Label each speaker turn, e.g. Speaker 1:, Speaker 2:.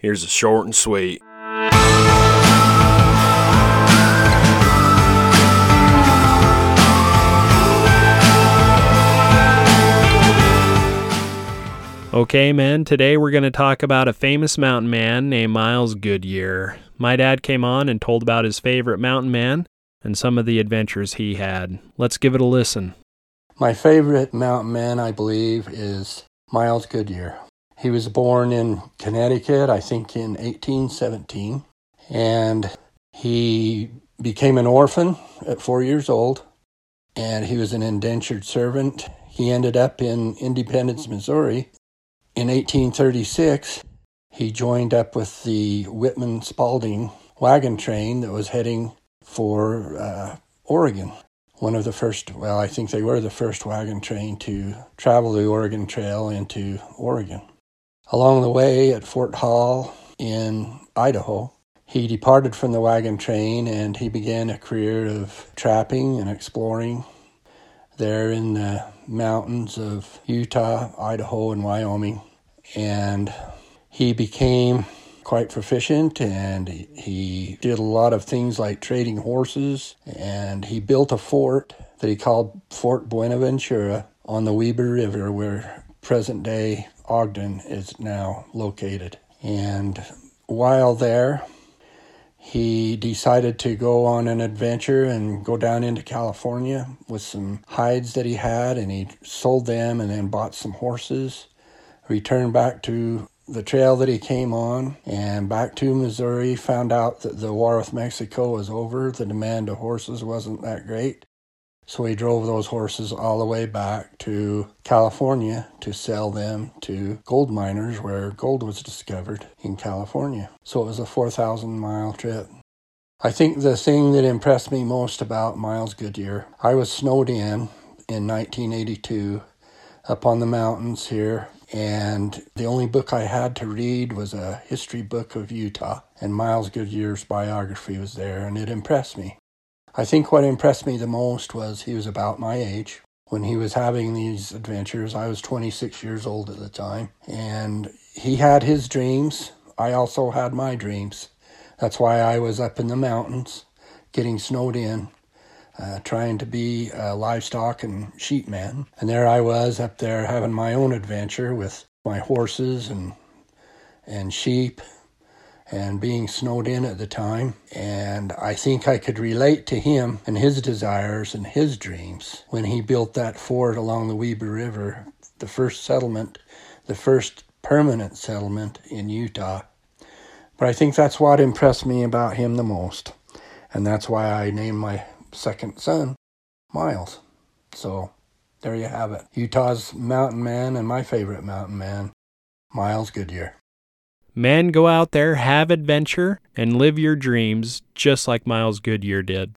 Speaker 1: Here's a short and sweet.
Speaker 2: Okay, men, today we're going to talk about a famous mountain man named Miles Goodyear. My dad came on and told about his favorite mountain man and some of the adventures he had. Let's give it a listen.
Speaker 3: My favorite mountain man, I believe, is Miles Goodyear. He was born in Connecticut, I think in 1817, and he became an orphan at four years old, and he was an indentured servant. He ended up in Independence, Missouri, in 1836, he joined up with the Whitman Spalding wagon train that was heading for uh, Oregon. One of the first, well, I think they were the first wagon train to travel the Oregon Trail into Oregon. Along the way at Fort Hall in Idaho, he departed from the wagon train and he began a career of trapping and exploring there in the mountains of Utah, Idaho, and Wyoming. And he became quite proficient and he did a lot of things like trading horses and he built a fort that he called Fort Buenaventura on the Weber River where present day Ogden is now located. And while there, he decided to go on an adventure and go down into California with some hides that he had, and he sold them and then bought some horses. Returned back to the trail that he came on and back to Missouri. Found out that the war with Mexico was over. The demand of horses wasn't that great. So he drove those horses all the way back to California to sell them to gold miners where gold was discovered in California. So it was a 4,000 mile trip. I think the thing that impressed me most about Miles Goodyear, I was snowed in in 1982 up on the mountains here, and the only book I had to read was a history book of Utah, and Miles Goodyear's biography was there, and it impressed me. I think what impressed me the most was he was about my age. When he was having these adventures, I was 26 years old at the time, and he had his dreams. I also had my dreams. That's why I was up in the mountains getting snowed in, uh, trying to be a livestock and sheep man. And there I was up there having my own adventure with my horses and and sheep and being snowed in at the time. And I think I could relate to him and his desires and his dreams when he built that fort along the Weber River, the first settlement, the first permanent settlement in Utah. But I think that's what impressed me about him the most. And that's why I named my second son Miles. So there you have it. Utah's mountain man and my favorite mountain man, Miles Goodyear.
Speaker 2: Men, go out there, have adventure, and live your dreams just like Miles Goodyear did.